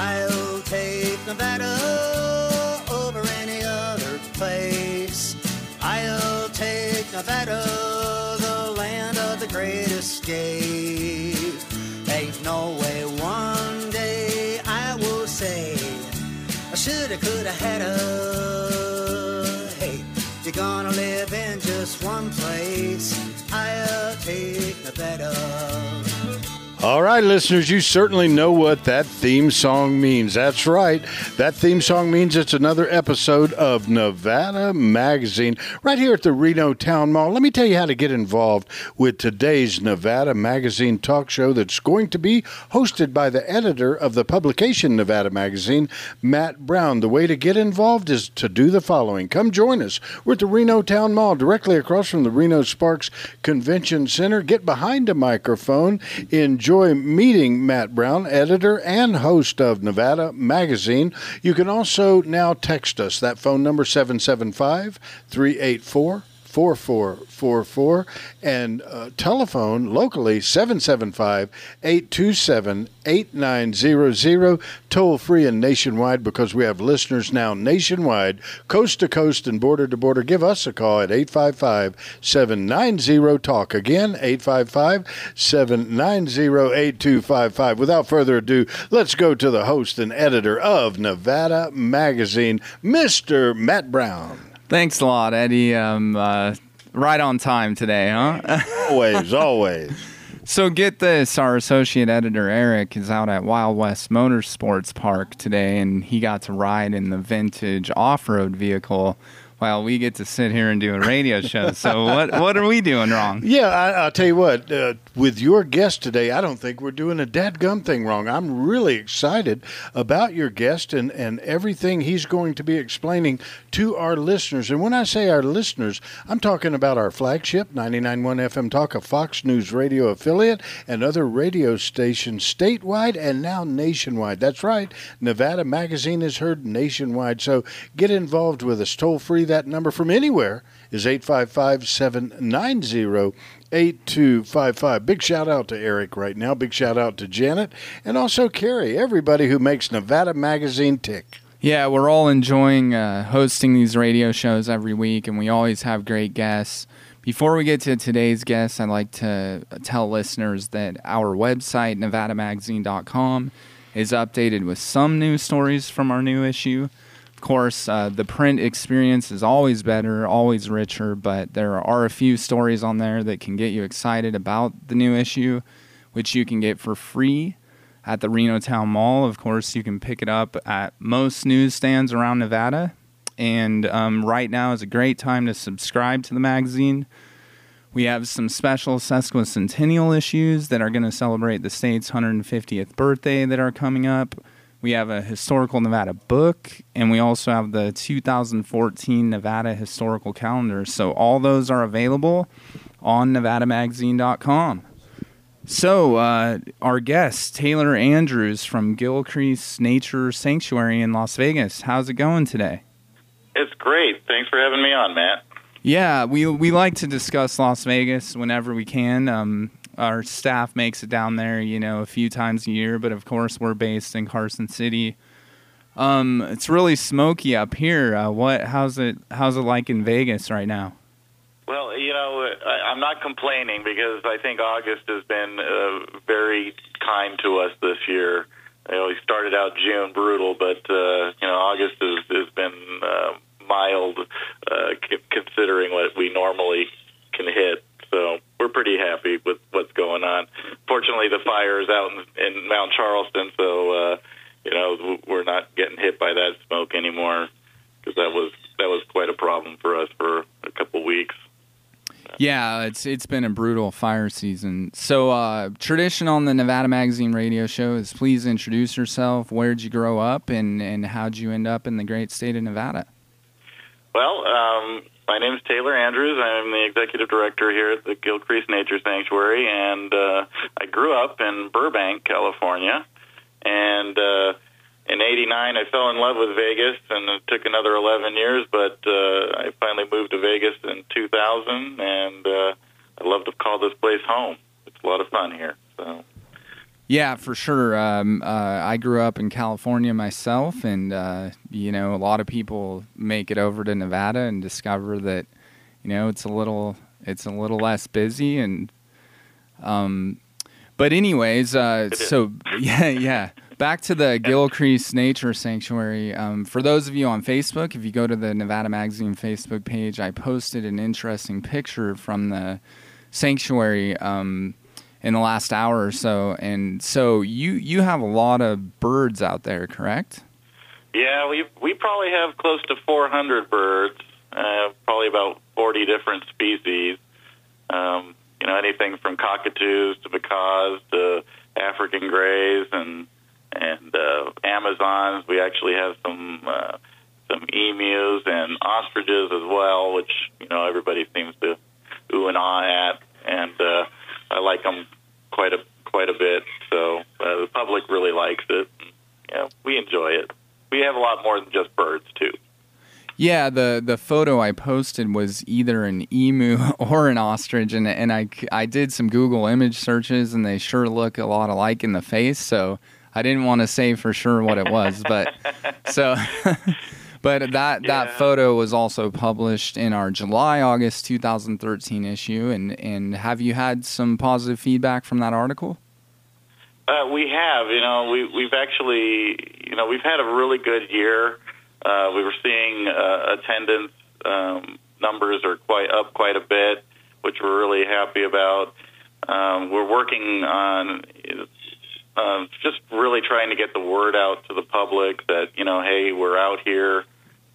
I'll take Nevada over any other place. I'll take Nevada, the land of the great escape. Ain't no way one day I will say I shoulda, coulda, hadda. Hey, you're gonna live in just one place. I'll take Nevada. All right, listeners, you certainly know what that theme song means. That's right. That theme song means it's another episode of Nevada Magazine right here at the Reno Town Mall. Let me tell you how to get involved with today's Nevada Magazine talk show that's going to be hosted by the editor of the publication Nevada Magazine, Matt Brown. The way to get involved is to do the following come join us. We're at the Reno Town Mall, directly across from the Reno Sparks Convention Center. Get behind a microphone. Enjoy meeting Matt Brown, editor and host of Nevada Magazine. You can also now text us. That phone number 775 384 4444 and uh, telephone locally 775 827 8900 toll free and nationwide because we have listeners now nationwide coast to coast and border to border. Give us a call at 855 790 talk again 855 790 8255 without further ado let's go to the host and editor of Nevada Magazine Mr. Matt Brown Thanks a lot, Eddie. Um, uh, right on time today, huh? always, always. So get this: our associate editor Eric is out at Wild West Motorsports Park today, and he got to ride in the vintage off-road vehicle while we get to sit here and do a radio show. So what what are we doing wrong? Yeah, I, will tell you what. Uh, with your guest today, I don't think we're doing a dadgum thing wrong. I'm really excited about your guest and and everything he's going to be explaining to our listeners. And when I say our listeners, I'm talking about our flagship 99.1 FM Talk, a Fox News radio affiliate, and other radio stations statewide and now nationwide. That's right. Nevada Magazine is heard nationwide. So get involved with us toll free that number from anywhere is 855 790 8255. Big shout out to Eric right now. Big shout out to Janet and also Carrie, everybody who makes Nevada Magazine tick. Yeah, we're all enjoying uh, hosting these radio shows every week, and we always have great guests. Before we get to today's guest, I'd like to tell listeners that our website, nevadamagazine.com, is updated with some news stories from our new issue. Of course, uh, the print experience is always better, always richer, but there are a few stories on there that can get you excited about the new issue, which you can get for free at the Reno Town Mall. Of course, you can pick it up at most newsstands around Nevada. And um, right now is a great time to subscribe to the magazine. We have some special sesquicentennial issues that are going to celebrate the state's 150th birthday that are coming up. We have a historical Nevada book, and we also have the 2014 Nevada historical calendar. So all those are available on NevadaMagazine.com. So, uh, our guest, Taylor Andrews from Gilcrease Nature Sanctuary in Las Vegas. How's it going today? It's great. Thanks for having me on, Matt. Yeah, we we like to discuss Las Vegas whenever we can. Um, our staff makes it down there, you know, a few times a year, but of course we're based in Carson City. Um, it's really smoky up here. Uh, what? How's it? How's it like in Vegas right now? Well, you know, I, I'm not complaining because I think August has been uh, very kind to us this year. You know, we started out June brutal, but uh, you know, August has, has been uh, mild uh, c- considering what we normally can hit. So we're pretty happy with what's going on. Fortunately, the fire is out in, in Mount Charleston, so uh, you know we're not getting hit by that smoke anymore because that was that was quite a problem for us for a couple weeks. Yeah, it's it's been a brutal fire season. So, uh, tradition on the Nevada Magazine radio show is please introduce yourself. Where'd you grow up, and and how'd you end up in the great state of Nevada? Well, um, my name is Taylor Andrews. I'm the executive director here at the Gilcrease Nature Sanctuary, and uh, I grew up in Burbank, California. And uh, in '89, I fell in love with Vegas, and it took another 11 years, but uh, I finally moved to Vegas in 2000, and uh, I love to call this place home. It's a lot of fun here. So. Yeah, for sure. Um, uh, I grew up in California myself, and uh, you know, a lot of people make it over to Nevada and discover that you know it's a little it's a little less busy and um, but anyways, uh, so yeah, yeah. Back to the Gilcrease Nature Sanctuary. Um, for those of you on Facebook, if you go to the Nevada Magazine Facebook page, I posted an interesting picture from the sanctuary um, in the last hour or so. And so you you have a lot of birds out there, correct? Yeah, we we probably have close to 400 birds, uh, probably about 40 different species. Um, you know, anything from cockatoos to macaws to African greys and and uh, Amazons. We actually have some uh, some emus and ostriches as well, which you know everybody seems to ooh and ah at, and uh, I like them quite a quite a bit. So uh, the public really likes it. Yeah, we enjoy it. We have a lot more than just birds too. Yeah, the the photo I posted was either an emu or an ostrich, and and I I did some Google image searches, and they sure look a lot alike in the face. So I didn't want to say for sure what it was, but so. but that Yeah. that photo was also published in our July August 2013 issue, and and have you had some positive feedback from that article? Uh, we have, you know, we, we've actually, you know, we've had a really good year. Uh, we were seeing uh, attendance um, numbers are quite up quite a bit, which we're really happy about. Um, we're working on just really trying to get the word out to the public that you know, hey, we're out here.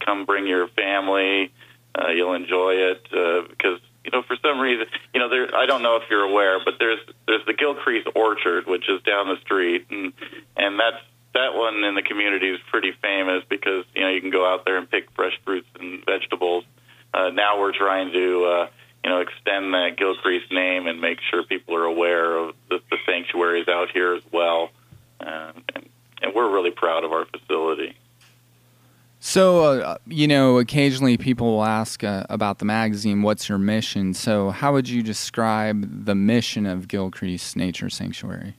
Come bring your family. Uh, you'll enjoy it uh, because you know for some reason you know there. I don't know if you're aware, but there's there's the Gilcrease Orchard, which is down the street, and and that's that one in the community is pretty famous because you know you can go out there and pick fresh fruits and vegetables. Uh, now we're trying to uh, you know extend that Gilcrease name and make sure people are aware of the, the sanctuaries out here as well, um, and, and we're really proud of our facility. So, uh, you know, occasionally people will ask uh, about the magazine, what's your mission? So, how would you describe the mission of Gilcrease Nature Sanctuary?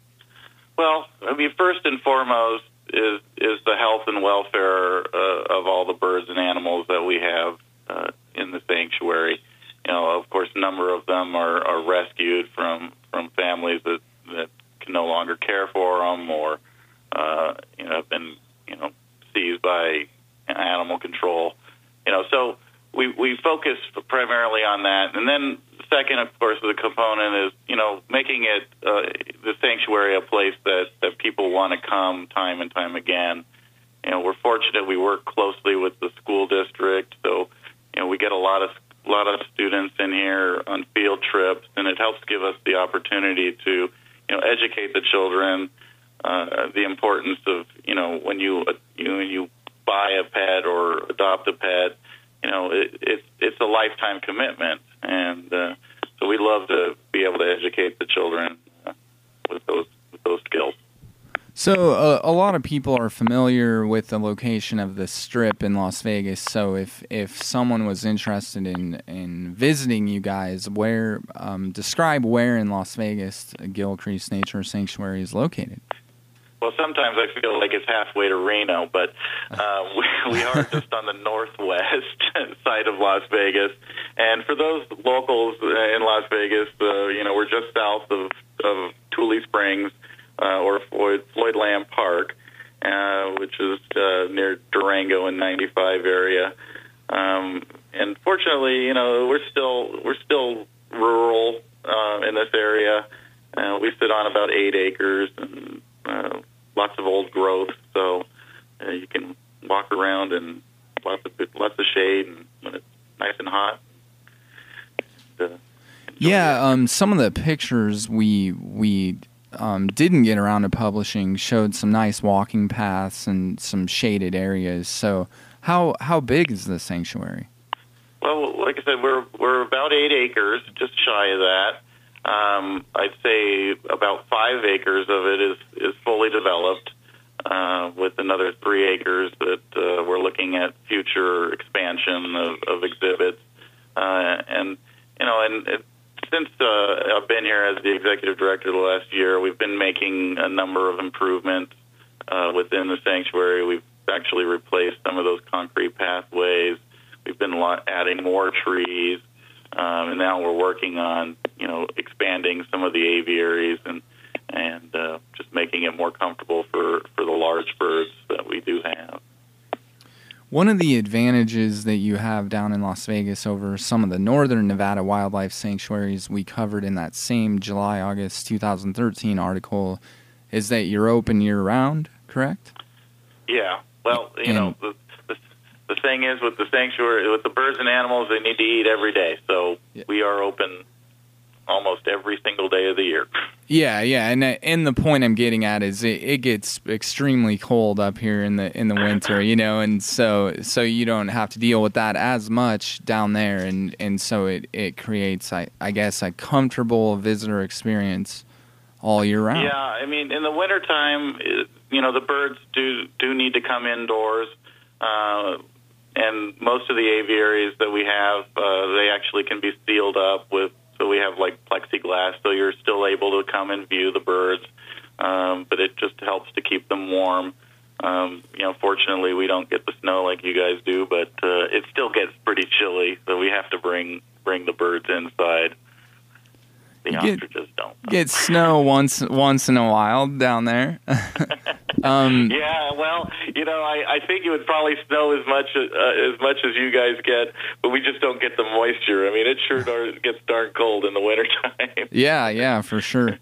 Well, I mean, first and foremost is is the health and welfare uh, of all the birds and animals that we have uh, in the sanctuary. You know, of course, a number of them are, are rescued from from families that that can no longer care for them, or uh, you know, have been you know seized by animal control. You know, so we we focus primarily on that, and then second, of course, the component is you know making it uh, the sanctuary a place that that people want to come time and time again. You know, we're fortunate we work closely with the school district, so you know we get a lot of a lot of students in here on field trips, and it helps give us the opportunity to you know educate the children uh, the importance of you know when you uh, you when you buy a pet or adopt a pet, you know it, it it's a lifetime commitment, and uh, so we love to be able to educate the children uh, with those with those skills. So, uh, a lot of people are familiar with the location of the strip in Las Vegas. So, if if someone was interested in in visiting you guys, where um, describe where in Las Vegas Gilcrease Nature Sanctuary is located? Well, sometimes I feel like it's halfway to Reno, but uh, we, we are just on the northwest side of Las Vegas. And for those locals uh, in Las Vegas, uh, you know, we're just south of, of Tule Springs uh, or Floyd, Floyd Lamb Park, uh, which is uh, near Durango in 95 area. Um, and fortunately, you know, we're still we're still rural uh, in this area. Uh, we sit on about eight acres and uh, lots of old growth, so uh, you can walk around and lots of lots of shade and when it's nice and hot. Uh, Yeah, um, some of the pictures we we um, didn't get around to publishing showed some nice walking paths and some shaded areas. So, how how big is the sanctuary? Well, like I said, we're we're about eight acres, just shy of that. Um, I'd say about five acres of it is is fully developed, uh, with another three acres that uh, we're looking at future expansion of, of exhibits. Uh, and you know, and it, since uh, I've been here as the executive director the last year, we've been making a number of improvements uh, within the sanctuary. We've actually replaced some of those concrete pathways. We've been adding more trees, um, and now we're working on you know expanding some of the aviaries and and uh, just making it more comfortable for for the large birds that we do have. One of the advantages that you have down in Las Vegas over some of the northern Nevada wildlife sanctuaries we covered in that same July August 2013 article is that you're open year round, correct? Yeah. Well, you know, the, the the thing is with the sanctuary, with the birds and animals, they need to eat every day. So Yeah. we are open almost every single day of the year. Yeah, yeah, and uh, and the point I'm getting at is it, it gets extremely cold up here in the in the winter, you know, and so so you don't have to deal with that as much down there, and and so it it creates I I guess a comfortable visitor experience all year round. Yeah, I mean, in the wintertime, it- you know, the birds do do need to come indoors, uh, and most of the aviaries that we have, uh, they actually can be sealed up with. So we have like plexiglass, so you're still able to come and view the birds, um, but it just helps to keep them warm. Um, you know, fortunately, we don't get the snow like you guys do, but uh, it still gets pretty chilly, so we have to bring bring the birds inside. The You get- ostriches don't. Get snow once once in a while down there. um, Yeah, well, you know, I, I think it would probably snow as much uh, as much as you guys get, but we just don't get the moisture. I mean, it sure dar- gets darn cold in the wintertime. yeah, yeah, for sure.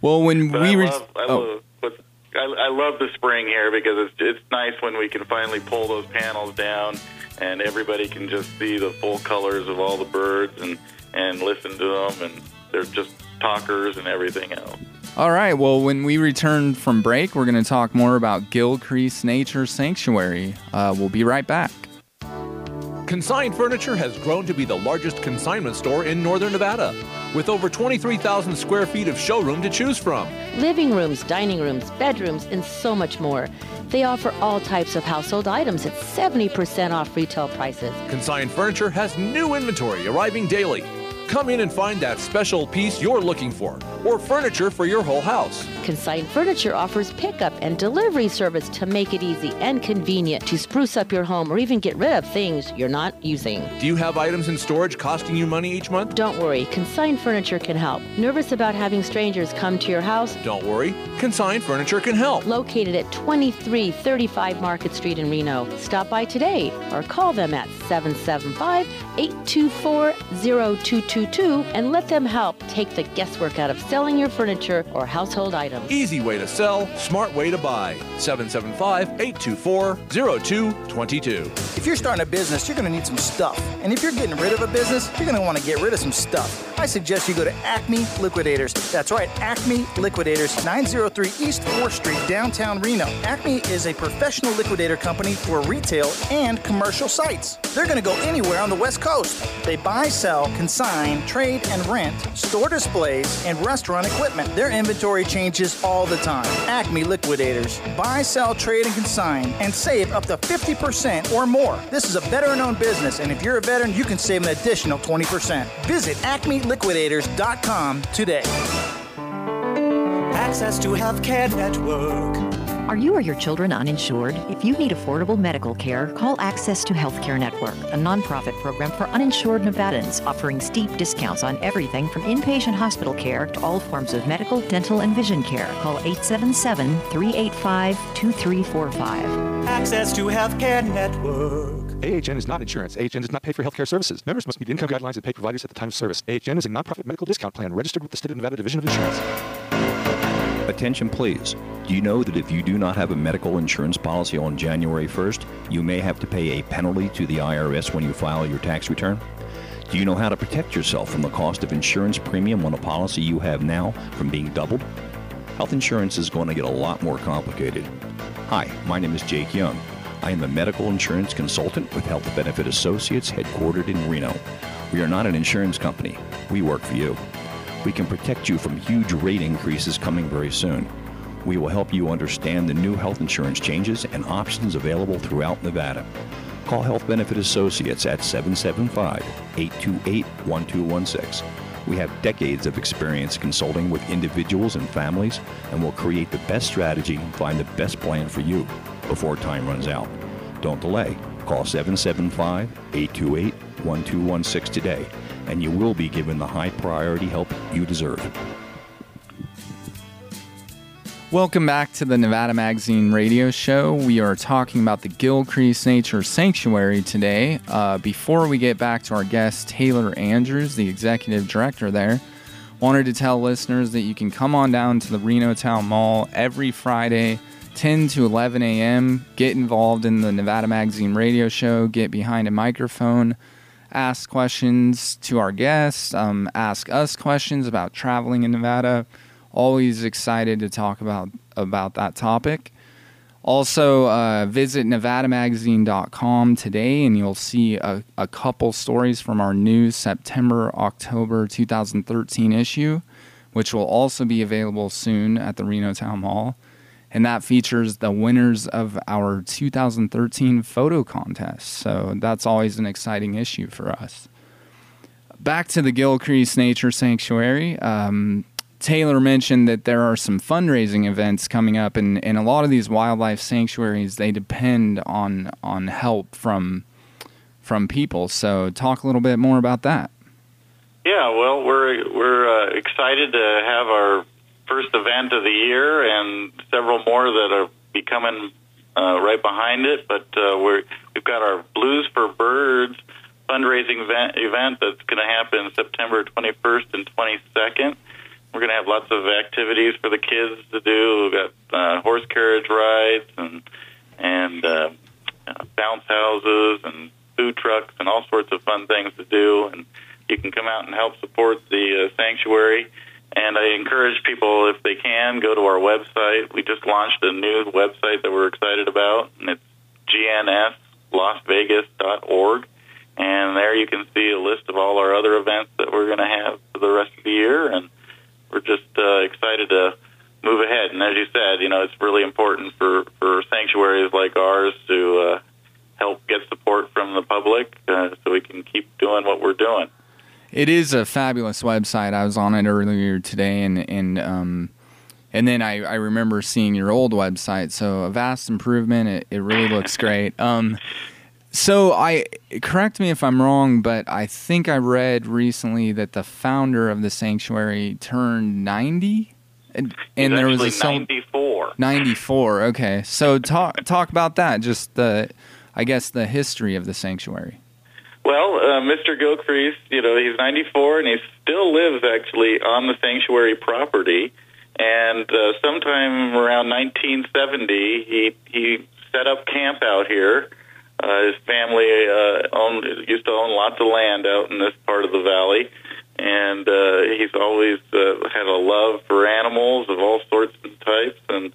Well, when But we I re- love, I, oh. love I, I love the spring here because it's it's nice when we can finally pull those panels down and everybody can just see the full colors of all the birds and and listen to them and they're just talkers and everything else. All right. Well, when we return from break, we're going to talk more about Gilcrease Nature Sanctuary. Uh, we'll be right back. Consign Furniture has grown to be the largest consignment store in northern Nevada, with over 23,000 square feet of showroom to choose from. living rooms, dining rooms, bedrooms, and so much more. They offer all types of household items at 70% off retail prices. Consign Furniture has new inventory arriving daily. Come in and find that special piece you're looking for, or furniture for your whole house. Consign Furniture offers pickup and delivery service to make it easy and convenient to spruce up your home or even get rid of things you're not using. Do you have items in storage costing you money each month? Don't worry, Consign Furniture can help. Nervous about having strangers come to your house? Don't worry, Consign Furniture can help. Located at 2335 Market Street in Reno. Stop by today or call them at 775 824 0222 and let them help take the guesswork out of selling your furniture or household items. Easy way to sell, smart way to buy. 775 824 0222. If you're starting a business, you're going to need some stuff. And if you're getting rid of a business, you're going to want to get rid of some stuff. I suggest you go to Acme Liquidators. That's right, Acme Liquidators, 903 East 4th Street, downtown Reno. Acme is a professional liquidator company for retail and commercial sites. They're going to go anywhere on the West Coast. They buy, sell, consign, trade, and rent, store displays, and restaurant equipment. Their inventory changes all the time. Acme Liquidators. Buy, sell, trade, and consign, and save up to 50% or more. This is a veteran owned business, and if you're a veteran, you can save an additional 20%. Visit acmeliquidators.com today. Access to Healthcare Network. Are you or your children uninsured? If you need affordable medical care, call Access to Healthcare Network, a nonprofit program for uninsured Nevadans offering steep discounts on everything from inpatient hospital care to all forms of medical, dental, and vision care. Call 877 385 2345. Access to Healthcare Network. AHN is not insurance. AHN does not pay for healthcare services. Members must meet income guidelines and pay providers at the time of service. AHN is a nonprofit medical discount plan registered with the State of Nevada Division of Insurance. Attention, please. Do you know that if you do not have a medical insurance policy on January 1st, you may have to pay a penalty to the IRS when you file your tax return? Do you know how to protect yourself from the cost of insurance premium on a policy you have now from being doubled? Health insurance is going to get a lot more complicated. Hi, my name is Jake Young. I am a medical insurance consultant with Health Benefit Associates headquartered in Reno. We are not an insurance company. We work for you. We can protect you from huge rate increases coming very soon. We will help you understand the new health insurance changes and options available throughout Nevada. Call Health Benefit Associates at 775 828 1216. We have decades of experience consulting with individuals and families and will create the best strategy and find the best plan for you before time runs out. Don't delay. Call 775 828 1216 today, and you will be given the high priority help you deserve. Welcome back to the Nevada Magazine radio show. We are talking about the Gilcrease Nature Sanctuary today. Uh, before we get back to our guest, Taylor Andrews, the executive director there, wanted to tell listeners that you can come on down to the Reno Town Mall every Friday, 10 to 11 a.m., get involved in the Nevada Magazine radio show, get behind a microphone, ask questions to our guests, um, ask us questions about traveling in Nevada always excited to talk about about that topic. Also, uh, visit nevadamagazine.com today and you'll see a, a couple stories from our new September October 2013 issue, which will also be available soon at the Reno Town Mall. And that features the winners of our 2013 photo contest. So that's always an exciting issue for us. Back to the Gilcrease Nature Sanctuary. Um, Taylor mentioned that there are some fundraising events coming up, and, and a lot of these wildlife sanctuaries they depend on on help from from people. So, talk a little bit more about that. Yeah, well, we're we're uh, excited to have our first event of the year, and several more that are be coming uh, right behind it. But uh, we're we've got our Blues for Birds fundraising event, event that's going to happen September 21st and 22nd. We're going to have lots of activities for the kids to do. We've got uh, horse carriage rides and and uh, uh, bounce houses and food trucks and all sorts of fun things to do. And you can come out and help support the uh, sanctuary. And I encourage people, if they can, go to our website. We just launched a new website that we're excited about, and it's gnslasvegas.org. And there you can see a list of all our other events that we're going to have for the rest of the year. And we're just uh, excited to move ahead. And as you said, you know, it's really important for, for sanctuaries like ours to uh, help get support from the public uh, so we can keep doing what we're doing. It is a fabulous website. I was on it earlier today, and and um, and then I, I remember seeing your old website. So a vast improvement. It, it really looks great. Um, so I correct me if I'm wrong, but I think I read recently that the founder of the sanctuary turned 90, and, and there was a cel- 94. 94. Okay, so talk talk about that. Just the, I guess the history of the sanctuary. Well, uh, Mr. Gilcrease, you know, he's 94 and he still lives actually on the sanctuary property. And uh, sometime around 1970, he he set up camp out here. Uh, his family uh, owned used to own lots of land out in this part of the valley, and uh, he's always uh, had a love for animals of all sorts and types, and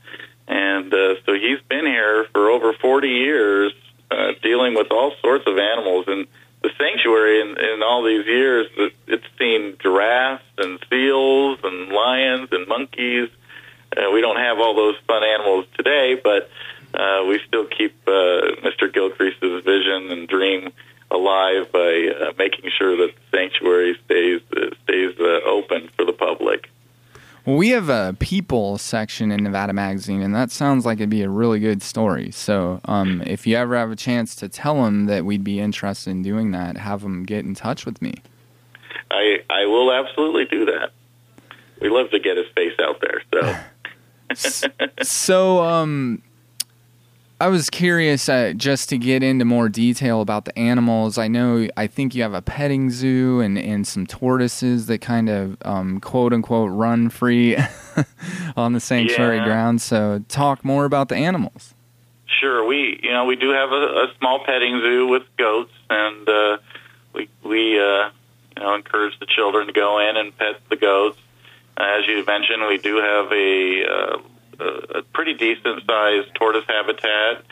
and uh, so he's been here for over 40 years, uh, dealing with all sorts of animals. And the sanctuary, in, in all these years, it's seen giraffes and seals and lions and monkeys. Uh, we don't have all those fun animals today, but uh, we still keep uh, Mr. Gilcrease's vision and dream alive by uh, making sure that the sanctuary stays uh, stays uh, open for the public. Well, we have a people section in Nevada Magazine, and that sounds like it'd be a really good story. So, um, if you ever have a chance to tell them that we'd be interested in doing that, have them get in touch with me. I I will absolutely do that. We love to get his face out there. So so, um, I was curious uh, just to get into more detail about the animals. I know, I think you have a petting zoo and, and some tortoises that kind of um, quote unquote run free on the sanctuary Yeah. grounds. So, talk more about the animals. Sure, we you know we do have a, a small petting zoo with goats, and uh, we we uh, you know encourage the children to go in and pet the goats. Uh, as you mentioned, we do have a uh, a pretty decent sized tortoise habitat.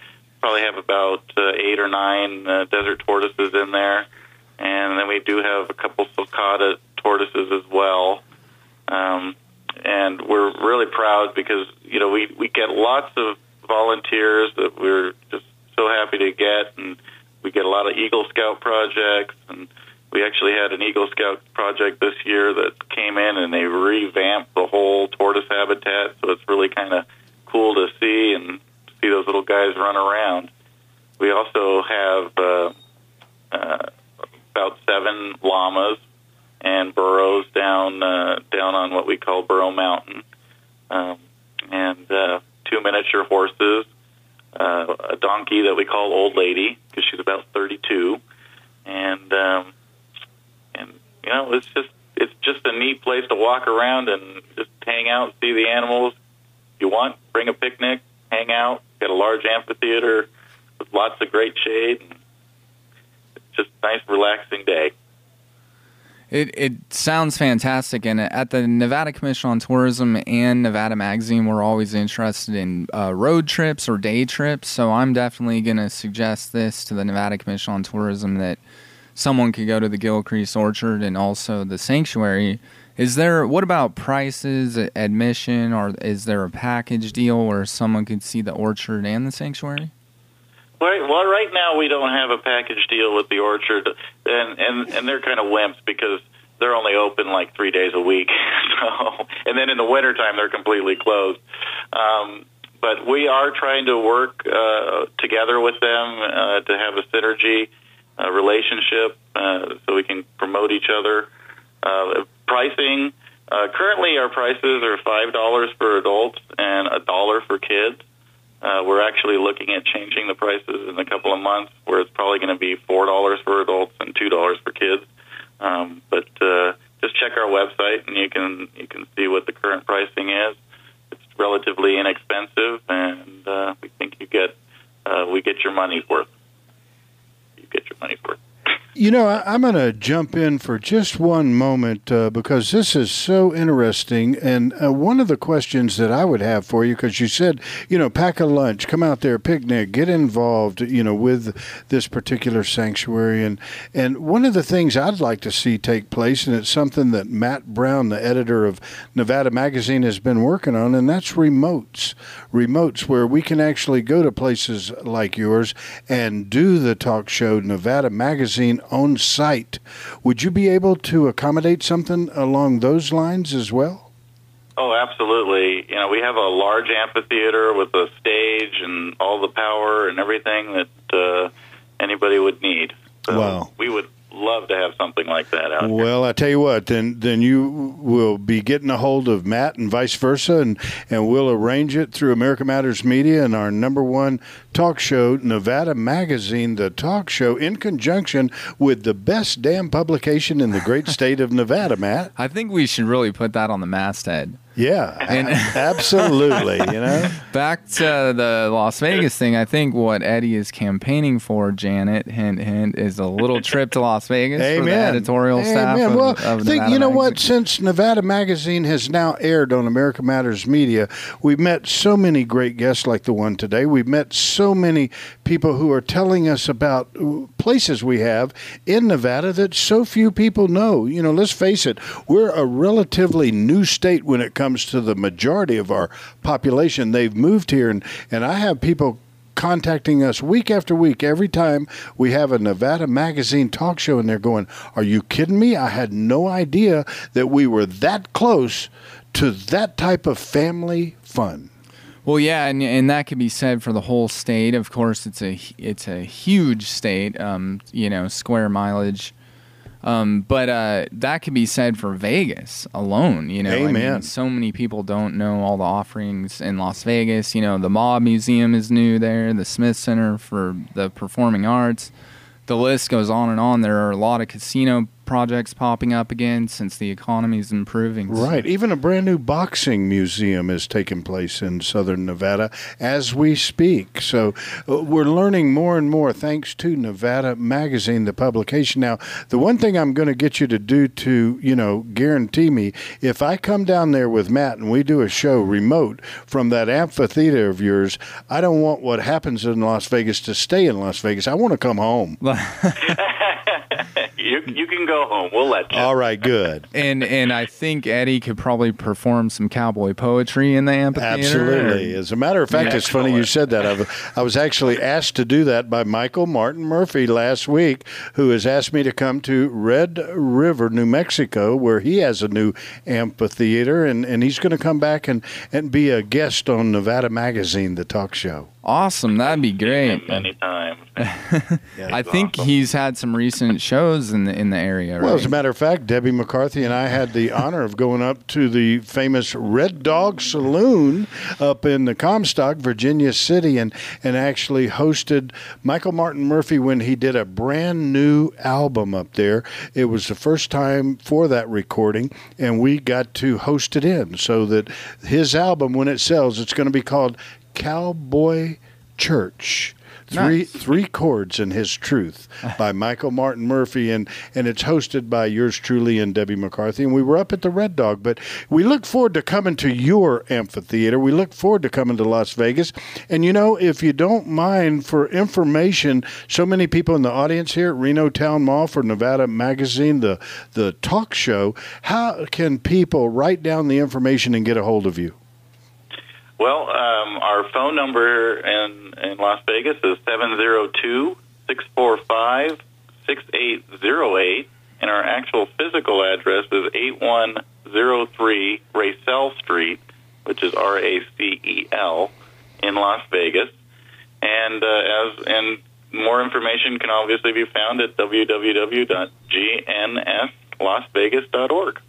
Probably have about uh, eight or nine uh, desert tortoises in there, and then we do have a couple sulcata tortoises as well. Um, and we're really proud because you know we we get lots of volunteers that we're just so happy to get, and we get a lot of Eagle Scout projects, and we actually had an Eagle Scout project this year that came in and they revamped the whole tortoise habitat. So it's really kind of cool to see and see those little guys run around. We also have uh, uh, about seven llamas and burros down uh, down on what we call Burro Mountain, um, and uh, two miniature horses, uh, a donkey that we call Old Lady because she's about 32, and um, you know it's just it's just a neat place to walk around and just hang out, see the animals. If you want, bring a picnic, hang out. Got a large amphitheater with lots of great shade. And it's just a nice, relaxing day. It it sounds fantastic, and at the Nevada Commission on Tourism and Nevada Magazine, we're always interested in uh, road trips or day trips. So I'm definitely going to suggest this to the Nevada Commission on Tourism that someone could go to the Gilcrease Orchard and also the sanctuary. Is there what about prices, admission, or is there a package deal where someone could see the orchard and the sanctuary? Right. Well, right now we don't have a package deal with the orchard, and and and they're kind of wimps because they're only open like three days a week. So, and then in the wintertime they're completely closed. Um, but we are trying to work uh, together with them uh, to have a synergy uh, relationship, uh, so we can promote each other. Uh, pricing. Uh, currently, our prices are five dollars for adults and a dollar for kids. Uh, we're actually looking at changing the prices in a couple of months, where it's probably going to be four dollars for adults and two dollars for kids. Um, but uh, just check our website, and you can you can see what the current pricing is. It's relatively inexpensive, and uh, we think you get uh, we get your money's worth. Get your money's worth. You know, I, I'm going to jump in for just one moment uh, because this is so interesting. And uh, one of the questions that I would have for you, because you said, you know, pack a lunch, come out there, picnic, get involved, you know, with this particular sanctuary. And, and one of the things I'd like to see take place, and it's something that Matt Brown, the editor of Nevada Magazine, has been working on, and that's remotes. Remotes where we can actually go to places like yours and do the talk show Nevada Magazine on site. Would you be able to accommodate something along those lines as well? Oh, absolutely. You know, we have a large amphitheater with a stage and all the power and everything that uh, anybody would need. So Wow. We would love to have something like that out here. Well, I tell you what, then then you will be getting a hold of Matt and vice versa, and and we'll arrange it through America Matters Media and our number one talk show, Nevada Magazine, the talk show, in conjunction with the best damn publication in the great state of Nevada, Matt. I think we should really put that on the masthead. Yeah, And- absolutely. You know, Back to the Las Vegas thing, I think what Eddie is campaigning for, Janet, hint, hint, is a little trip to Las Vegas for the Amen. editorial staff. Amen. Of, well, of think, you know what? Since Nevada Magazine has now aired on America Matters Media, we've met so many great guests like the one today. We've met so many people who are telling us about uh, places we have in Nevada that so few people know. You know, let's face it, we're a relatively new state when it comes to the majority of our population. They've moved here, and, and I have people contacting us week after week every time we have a Nevada magazine talk show and they're going, "Are you kidding me? I had no idea that we were that close to that type of family fun." Well, yeah, and, and that could be said for the whole state. Of course, it's a it's a huge state. Um, you know, square mileage. Um, but uh, that could be said for Vegas alone. You know, I mean, so many people don't know all the offerings in Las Vegas. You know, the Mob Museum is new there. The Smith Center for the Performing Arts. The list goes on and on. There are a lot of casino projects popping up again since the economy is improving. Right. Even a brand new boxing museum is taking place in southern Nevada as we speak. So uh, we're learning more and more thanks to Nevada Magazine, the publication. Now, the one thing I'm going to get you to do to, you know, guarantee me if I come down there with Matt and we do a show remote from that amphitheater of yours, I don't want what happens in Las Vegas to stay in Las Vegas. I want to come home. you you can go home. We'll let you. All right, good. And and I think Eddie could probably perform some cowboy poetry in the amphitheater. Absolutely. As a matter of fact, Yeah. it's funny you said that. I was, I was actually asked to do that by Michael Martin Murphey last week, who has asked me to come to Red River, New Mexico, where he has a new amphitheater, and, and he's going to come back and, and be a guest on Nevada Magazine, the talk show. Awesome, that'd be great. Many times. I think he's had some recent shows in the in the area. Well, right? as a matter of fact, Debbie McCarthy and I had the honor of going up to the famous Red Dog Saloon up in the Comstock, Virginia City, and, and actually hosted Michael Martin Murphey when he did a brand new album up there. It was the first time for that recording, and we got to host it in so that his album, when it sells, it's going to be called Cowboy Church. Three Nice. three chords in his truth by Michael Martin Murphey and and it's hosted by yours truly and Debbie McCarthy. And we were up at the Red Dog but we look forward to coming to your amphitheater. We look forward to coming to Las Vegas. And you know if you don't mind for information so many people in the audience here at Reno Town Mall for Nevada Magazine the the talk show how can people write down the information and get a hold of you Well, um, our phone number in, in Las Vegas is 702 645 6808, and our actual physical address is 8103 Racel Street, which is R A C E L, in Las Vegas. And uh, as and more information can obviously be found at www.gnslasvegas.org.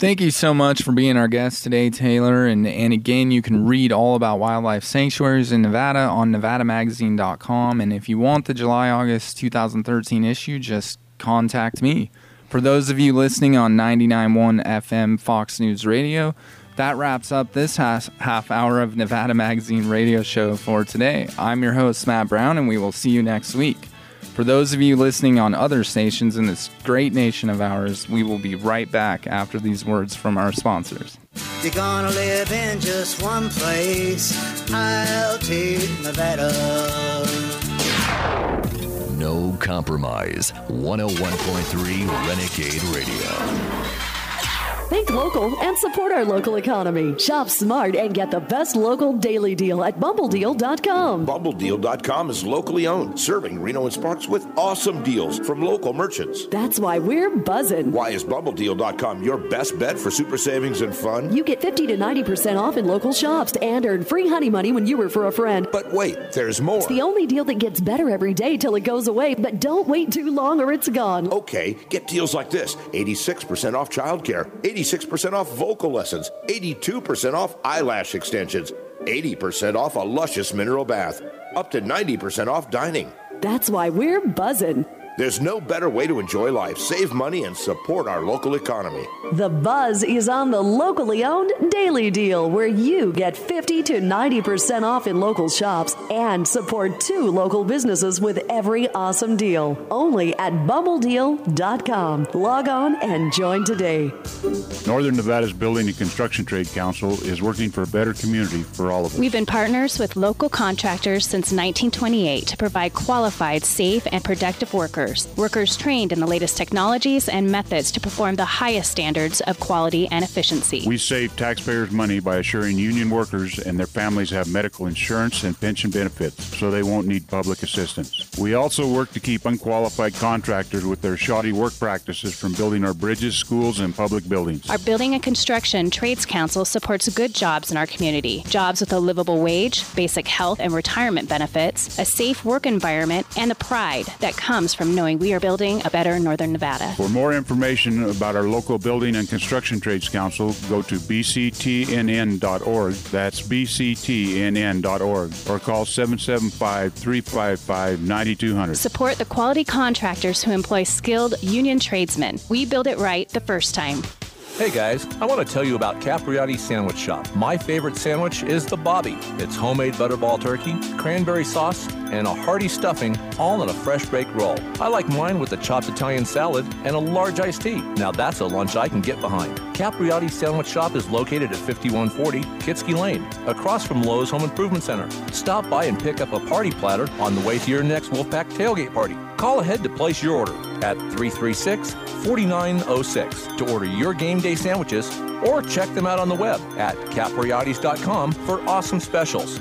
Thank you so much for being our guest today, Taylor. And, and again, you can read all about wildlife sanctuaries in Nevada on nevadamagazine.com. And if you want the July August 2013 issue, just contact me. For those of you listening on 99.1 FM Fox News Radio, that wraps up this half, half hour of Nevada Magazine radio show for today. I'm your host, Matt Brown, and we will see you next week. For those of you listening on other stations in this great nation of ours, we will be right back after these words from our sponsors. You're gonna live in just one place. I'll take Nevada. No compromise. 101.3 Renegade Radio. Think local and support our local economy. Shop smart and get the best local daily deal at bumbledeal.com. BumbleDeal.com is locally owned, serving Reno and Sparks with awesome deals from local merchants. That's why we're buzzing. Why is BumbleDeal.com your best bet for super savings and fun? You get 50 to 90% off in local shops and earn free honey money when you refer a friend. But wait, there's more. It's the only deal that gets better every day till it goes away, but don't wait too long or it's gone. Okay, get deals like this 86% off childcare, 86% off vocal lessons, 82% off eyelash extensions, 80% off a luscious mineral bath, up to 90% off dining. That's why we're buzzing. There's no better way to enjoy life, save money, and support our local economy. The buzz is on the locally owned Daily Deal, where you get 50 to 90% off in local shops and support two local businesses with every awesome deal. Only at bumbledeal.com. Log on and join today. Northern Nevada's Building and Construction Trade Council is working for a better community for all of us. We've been partners with local contractors since 1928 to provide qualified, safe, and productive workers. Workers trained in the latest technologies and methods to perform the highest standards of quality and efficiency. We save taxpayers money by assuring union workers and their families have medical insurance and pension benefits so they won't need public assistance. We also work to keep unqualified contractors with their shoddy work practices from building our bridges, schools, and public buildings. Our Building and Construction Trades Council supports good jobs in our community jobs with a livable wage, basic health and retirement benefits, a safe work environment, and the pride that comes from knowing we are building a better Northern Nevada. For more information about our local Building and Construction Trades Council, go to bctnn.org. That's bctnn.org. Or call 775 355 9200. Support the quality contractors who employ skilled union tradesmen. We build it right the first time. Hey guys, I want to tell you about Capriotti Sandwich Shop. My favorite sandwich is the Bobby. It's homemade butterball turkey, cranberry sauce, and a hearty stuffing, all in a fresh baked roll. I like mine with a chopped Italian salad and a large iced tea. Now that's a lunch I can get behind. Capriotti Sandwich Shop is located at 5140 Kietzke Lane, across from Lowe's Home Improvement Center. Stop by and pick up a party platter on the way to your next Wolfpack tailgate party. Call ahead to place your order at 336 4906 to order your game day sandwiches or check them out on the web at capriotti's.com for awesome specials.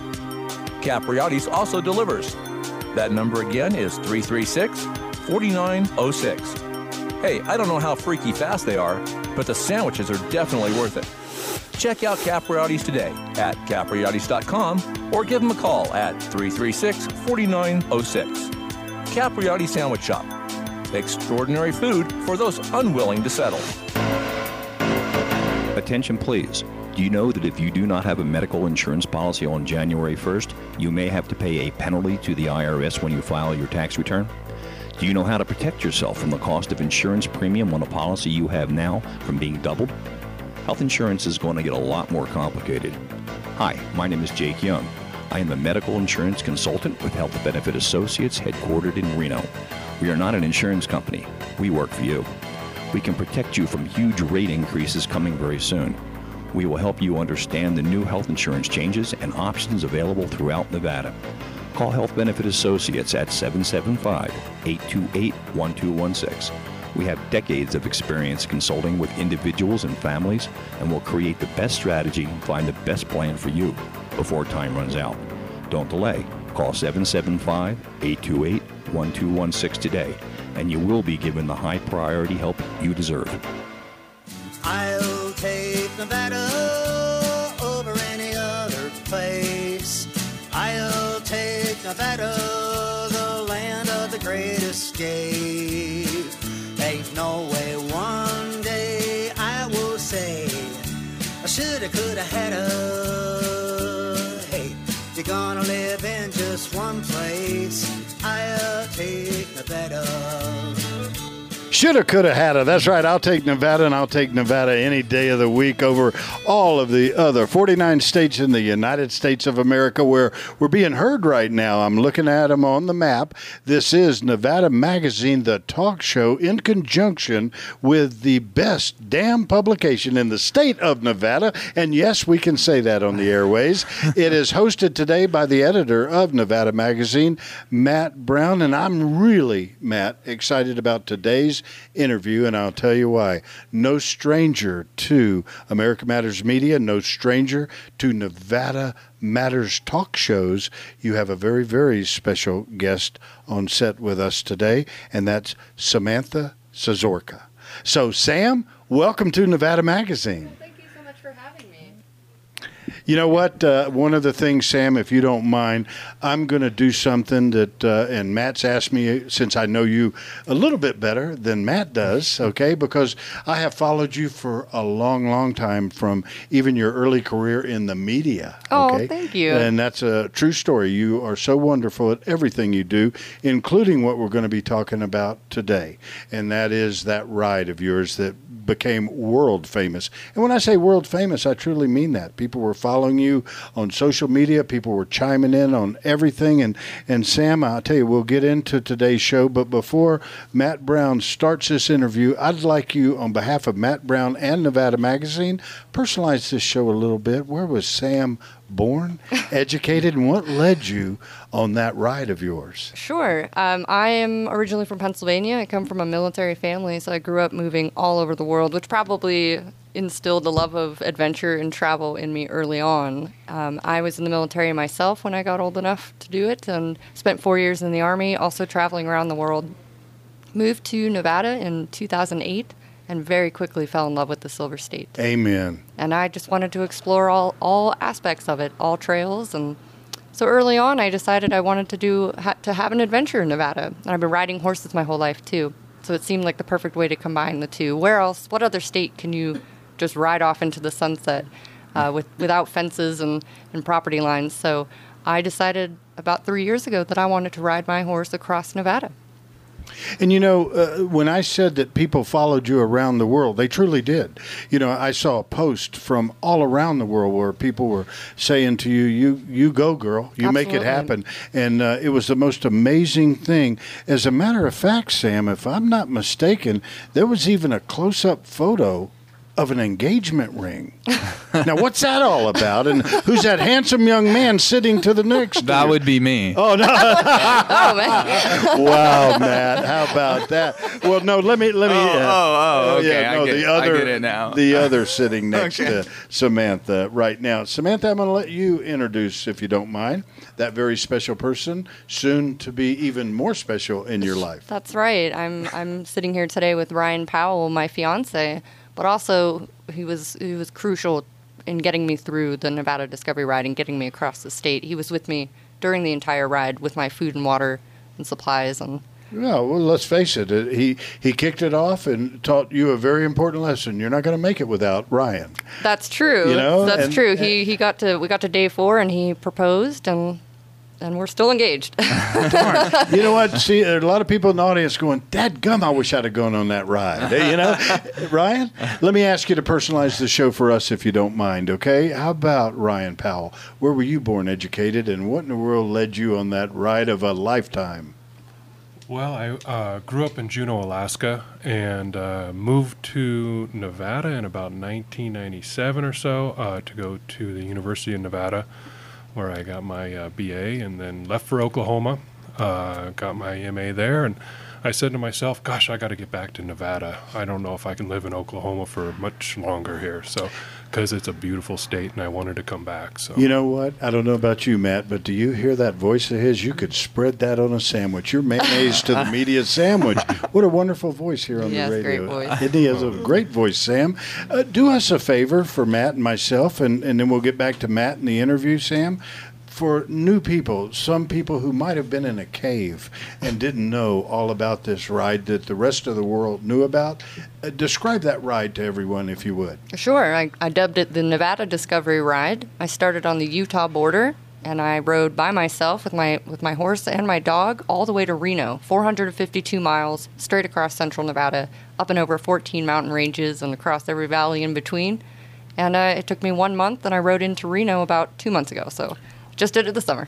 Capriotti's also delivers. That number again is 336 4906. Hey, I don't know how freaky fast they are, but the sandwiches are definitely worth it. Check out Capriotti's today at capriotti's.com or give them a call at 336 4906. Capriotti Sandwich Shop. Extraordinary food for those unwilling to settle. Attention, please. Do you know that if you do not have a medical insurance policy on January 1st, you may have to pay a penalty to the IRS when you file your tax return? Do you know how to protect yourself from the cost of insurance premium on a policy you have now from being doubled? Health insurance is going to get a lot more complicated. Hi, my name is Jake Young. I am a medical insurance consultant with Health Benefit Associates headquartered in Reno. We are not an insurance company. We work for you. We can protect you from huge rate increases coming very soon. We will help you understand the new health insurance changes and options available throughout Nevada. Call Health Benefit Associates at 775 828 1216. We have decades of experience consulting with individuals and families and will create the best strategy and find the best plan for you before time runs out. Don't delay. Call 775 828 1216 today, and you will be given the high priority help you deserve. I'll Nevada, the land of the great escape. Ain't no way one day I will say I shoulda, coulda, hadda. Hey, you're gonna live in just one place. I'll take Nevada. Shoulda, coulda, hadda. That's right. I'll take Nevada, and I'll take Nevada any day of the week over all of the other 49 states in the United States of America where we're being heard right now. I'm looking at them on the map. This is Nevada Magazine, the talk show, in conjunction with the best damn publication in the state of Nevada. And yes, we can say that on the airways. it is hosted today by the editor of Nevada Magazine, Matt Brown. And I'm really, Matt, excited about today's interview, and I'll tell you why. No stranger to America Matters Media, no stranger to Nevada Matters talk shows. You have a very, very special guest on set with us today, and that's Samantha Szesciorka. So, Sam, welcome to Nevada Magazine. Thank you so much for having me. You know what? Uh, one of the things, Sam, if you don't mind, I'm going to do something that, uh, and Matt's asked me since I know you a little bit better than Matt does, okay? Because I have followed you for a long, long time from even your early career in the media. Oh, okay? thank you. And that's a true story. You are so wonderful at everything you do, including what we're going to be talking about today. And that is that ride of yours that became world famous. And when I say world famous, I truly mean that. People were following you on social media, people were chiming in on everything. And, and Sam, I'll tell you, we'll get into today's show. But before Matt Brown starts this interview, I'd like you, on behalf of Matt Brown and Nevada Magazine, personalize this show a little bit. Where was Sam born, educated, and what led you on that ride of yours? Sure. Um, I am originally from Pennsylvania. I come from a military family, so I grew up moving all over the world, which probably instilled a love of adventure and travel in me early on. Um, I was in the military myself when I got old enough to do it and spent four years in the Army, also traveling around the world. Moved to Nevada in 2008 and very quickly fell in love with the Silver State. Amen. And I just wanted to explore all, all aspects of it, all trails. And so early on, I decided I wanted to do ha- to have an adventure in Nevada. And I've been riding horses my whole life too. So it seemed like the perfect way to combine the two. Where else? What other state can you just ride off into the sunset uh, with without fences and, and property lines? So I decided about three years ago that I wanted to ride my horse across Nevada. And you know, uh, when I said that people followed you around the world, they truly did. You know, I saw a post from all around the world where people were saying to you, "You, you go, girl. You make it happen." And uh, it was the most amazing thing. As a matter of fact, Sam, if I'm not mistaken, there was even a close-up photo of an engagement ring. now, what's that all about? And who's that handsome young man sitting to the next? That you? would be me. Oh no! oh man. wow, Matt, how about that? Well, no, let me let me. Oh, uh, oh, oh, okay, I no, get- the I other, get it now. The other sitting next Okay. to Samantha right now. Samantha, I'm going to let you introduce, if you don't mind, that very special person, soon to be even more special in your life. That's right. I'm I'm sitting here today with Ryan Powell, my fiance, but also he was he was crucial in getting me through the Nevada Discovery ride and getting me across the state. He was with me during the entire ride with my food and water and supplies and Yeah, well, let's face it. He he kicked it off and taught you a very important lesson. You're not going to make it without Ryan. that's true. You know, that's and- true. He he got to we got to day 4 and he proposed and and we're still engaged. You know what? See, there are a lot of people in the audience going, "Dad gum, I wish I'd have gone on that ride." You know, Ryan. Let me ask you to personalize the show for us, if you don't mind. Okay? How about Ryan Powell? Where were you born, educated, and what in the world led you on that ride of a lifetime? Well, I uh, grew up in Juneau, Alaska, and uh, moved to Nevada in about 1997 or so uh, to go to the University of Nevada, where I got my uh, BA, and then left for Oklahoma, uh, got my MA there, and I said to myself, "Gosh, I got to get back to Nevada. I don't know if I can live in Oklahoma for much longer here." So, because it's a beautiful state, and I wanted to come back. So, You know what? I don't know about you, Matt, but do you hear that voice of his? You could spread that on a sandwich. Your mayonnaise to the media sandwich. What a wonderful voice here on He the has great radio. voice. Isn't he has a great voice, Sam. Uh, do us a favor for Matt and myself, and, and then we'll get back to Matt in the interview, Sam. For new people, some people who might have been in a cave and didn't know all about this ride that the rest of the world knew about, uh, describe that ride to everyone, if you would. Sure. I, I dubbed it the Nevada Discovery Ride. I started on the Utah border and I rode by myself with my with my horse and my dog all the way to Reno, 452 miles straight across central Nevada, up and over 14 mountain ranges and across every valley in between. And uh, it took me one month, and I rode into Reno about two months ago. So just did it this summer.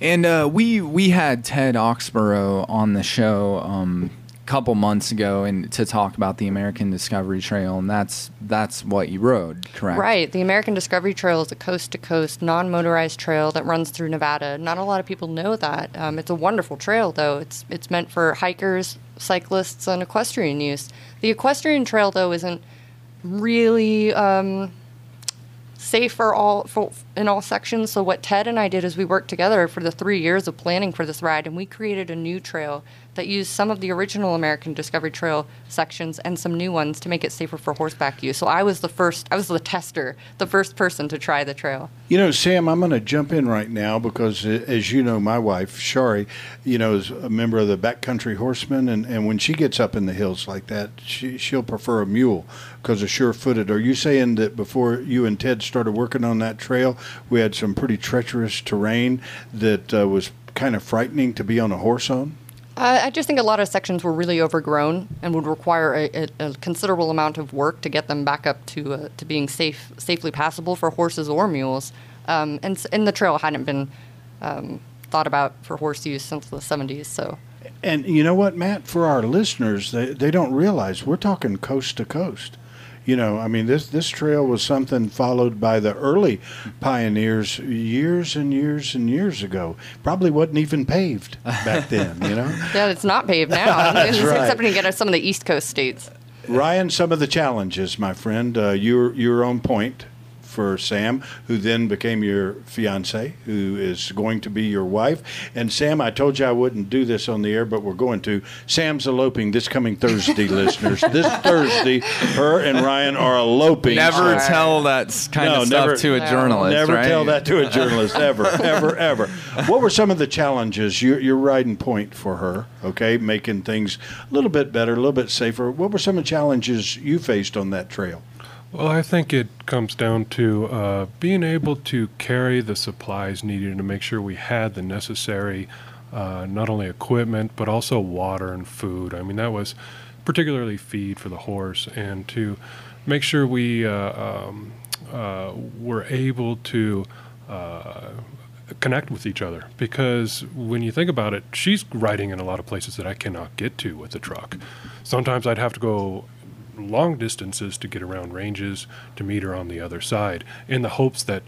And uh, we we had Ted Oxborough on the show um, a couple months ago, and to talk about the American Discovery Trail, and that's that's what you rode, correct? Right. The American Discovery Trail is a coast to coast, non motorized trail that runs through Nevada. Not a lot of people know that. Um, it's a wonderful trail, though. It's, it's meant for hikers, cyclists, and equestrian use. The equestrian trail, though, isn't really. Um, safe for all for, in all sections. So what Ted and I did is we worked together for the three years of planning for this ride, and we created a new trail that used some of the original American Discovery Trail sections and some new ones to make it safer for horseback use. So I was the first, I was the tester, the first person to try the trail. You know, Sam, I'm going to jump in right now because, uh, as you know, my wife, Shari, you know, is a member of the backcountry horsemen. And, and when she gets up in the hills like that, she, she'll prefer a mule because of sure footed. Are you saying that before you and Ted started working on that trail, we had some pretty treacherous terrain that uh, was kind of frightening to be on a horse on? I I just think a lot of sections were really overgrown and would require a, a, a considerable amount of work to get them back up to uh, to being safe, safely passable for horses or mules. Um, and, and the trail hadn't been um, thought about for horse use since the 70s. So And you know what, Matt? For our listeners, they, they don't realize we're talking coast to coast. You know, I mean, this this trail was something followed by the early pioneers years and years and years ago. Probably wasn't even paved back then. You know, yeah, it's not paved now, That's right. except when you get to some of the East Coast states. Ryan, some of the challenges, my friend. Uh, you're you're on point for Sam, who then became your fiance, who is going to be your wife. And Sam, I told you I wouldn't do this on the air, but we're going to. Sam's eloping this coming Thursday, listeners. This Thursday, her and Ryan are eloping. Never So- tell that s- kind of stuff to a journalist. Never right? tell that to a journalist, ever, ever, ever. What were some of the challenges? You're, you're riding point for her, okay, making things a little bit better, a little bit safer. What were some of the challenges you faced on that trail? Well, I think it comes down to uh, being able to carry the supplies needed to make sure we had the necessary uh, not only equipment but also water and food. I mean, that was particularly feed for the horse, and to make sure we uh, um, uh, were able to uh, connect with each other because when you think about it, she's riding in a lot of places that I cannot get to with the truck. Sometimes I'd have to go long distances to get around ranges to meet her on the other side in the hopes that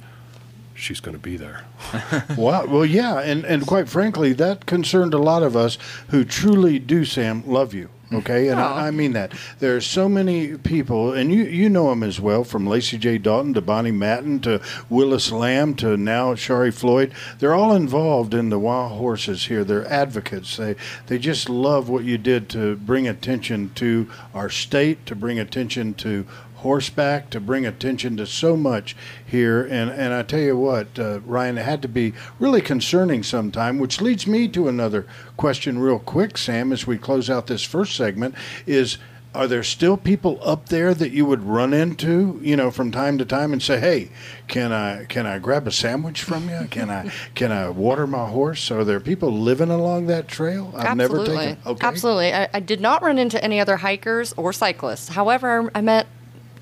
she's going to be there. wow. Well, yeah, and and quite frankly, that concerned a lot of us who truly do, Sam, love you. Okay, and I, I mean that. There are so many people, and you you know them as well, from Lacy J. Dalton to Bonnie Matton to Willis Lamm to now Shari Floyd. They're all involved in the wild horses here. They're advocates. They they just love what you did to bring attention to our state, to bring attention to horseback to bring attention to so much here. And, and I tell you what, uh, Ryan, it had to be really concerning sometime, which leads me to another question, real quick, Sam, as we close out this first segment is are there still people up there that you would run into, you know, from time to time and say, "Hey, can I can I grab a sandwich from you? Can I can I water my horse?" Are there people living along that trail? I've Absolutely. never taken. Okay. Absolutely. I, I did not run into any other hikers or cyclists. However, I met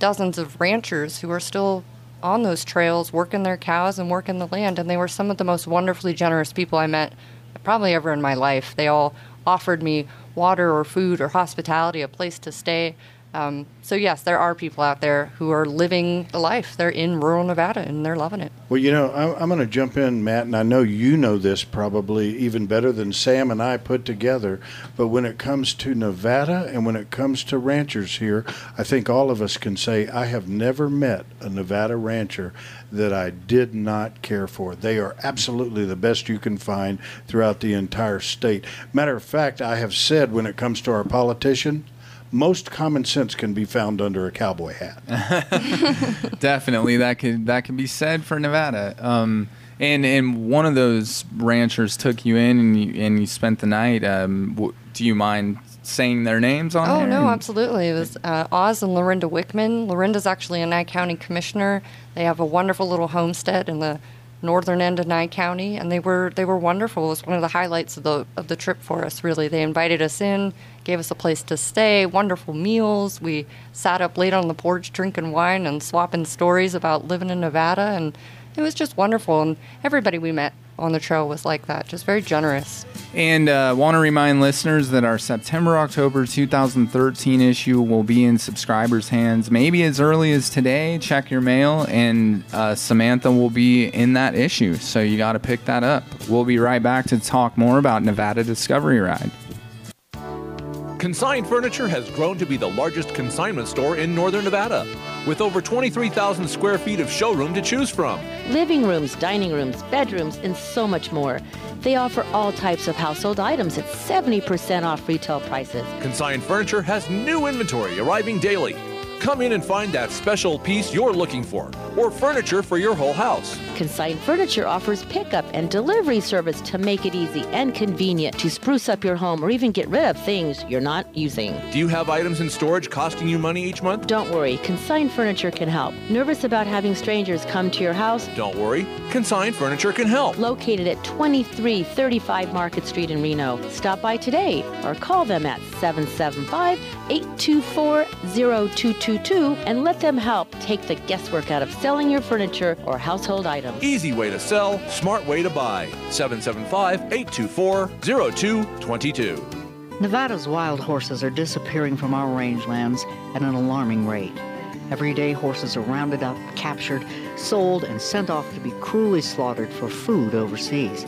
dozens of ranchers who are still on those trails working their cows and working the land and they were some of the most wonderfully generous people I met probably ever in my life. They all offered me water or food or hospitality, a place to stay. Um, so yes, there are people out there who are living the life. They're in rural Nevada and they're loving it. Well, you know, I'm, I'm going to jump in, Matt, and I know you know this probably even better than Sam and I put together. But when it comes to Nevada and when it comes to ranchers here, I think all of us can say I have never met a Nevada rancher that I did not care for. They are absolutely the best you can find throughout the entire state. Matter of fact, I have said when it comes to our politician, most common sense can be found under a cowboy hat. Definitely, that could that could be said for Nevada. Um, and and one of those ranchers took you in and you and you spent the night. Um, w- do you mind saying their names on Oh there? no, absolutely. It was uh, Oz and Lorinda Wichman. Lorinda's actually a Nye County commissioner. They have a wonderful little homestead in the northern end of Nye County, and they were they were wonderful. It was one of the highlights of the of the trip for us. Really, they invited us in, gave us a place to stay, wonderful meals. We sat up late on the porch drinking wine and swapping stories about living in Nevada, and it was just wonderful. And everybody we met on the trail was like that, just very generous. And uh, want to remind listeners that our September October 2013 issue will be in subscribers' hands maybe as early as today. Check your mail, and uh, Samantha will be in that issue. So you got to pick that up. We'll be right back to talk more about Nevada Discovery Ride. Consign Furniture has grown to be the largest consignment store in northern Nevada, with over 23,000 square feet of showroom to choose from. Living rooms, dining rooms, bedrooms, and so much more. They offer all types of household items at 70% off retail prices. Consign Furniture has new inventory arriving daily. Come in and find that special piece you're looking for, or furniture for your whole house. Consign Furniture offers pickup and delivery service to make it easy and convenient to spruce up your home or even get rid of things you're not using. Do you have items in storage costing you money each month? Don't worry, Consign Furniture can help. Nervous about having strangers come to your house? Don't worry, Consign Furniture can help. Located at 2335 Market Street in Reno. Stop by today or call them at 775 824 0222 and let them help take the guesswork out of selling your furniture or household items. Easy way to sell, smart way to buy. 775 824 0222. Nevada's wild horses are disappearing from our rangelands at an alarming rate. Every day, horses are rounded up, captured, sold, and sent off to be cruelly slaughtered for food overseas.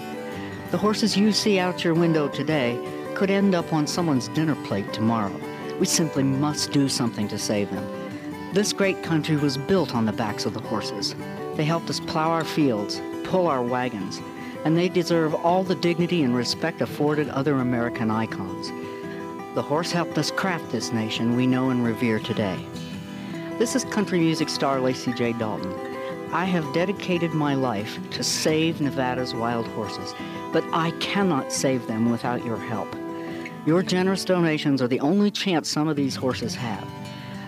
The horses you see out your window today could end up on someone's dinner plate tomorrow. We simply must do something to save them. This great country was built on the backs of the horses. They helped us plow our fields, pull our wagons, and they deserve all the dignity and respect afforded other American icons. The horse helped us craft this nation we know and revere today. This is country music star Lacy J. Dalton. I have dedicated my life to save Nevada's wild horses, but I cannot save them without your help. Your generous donations are the only chance some of these horses have.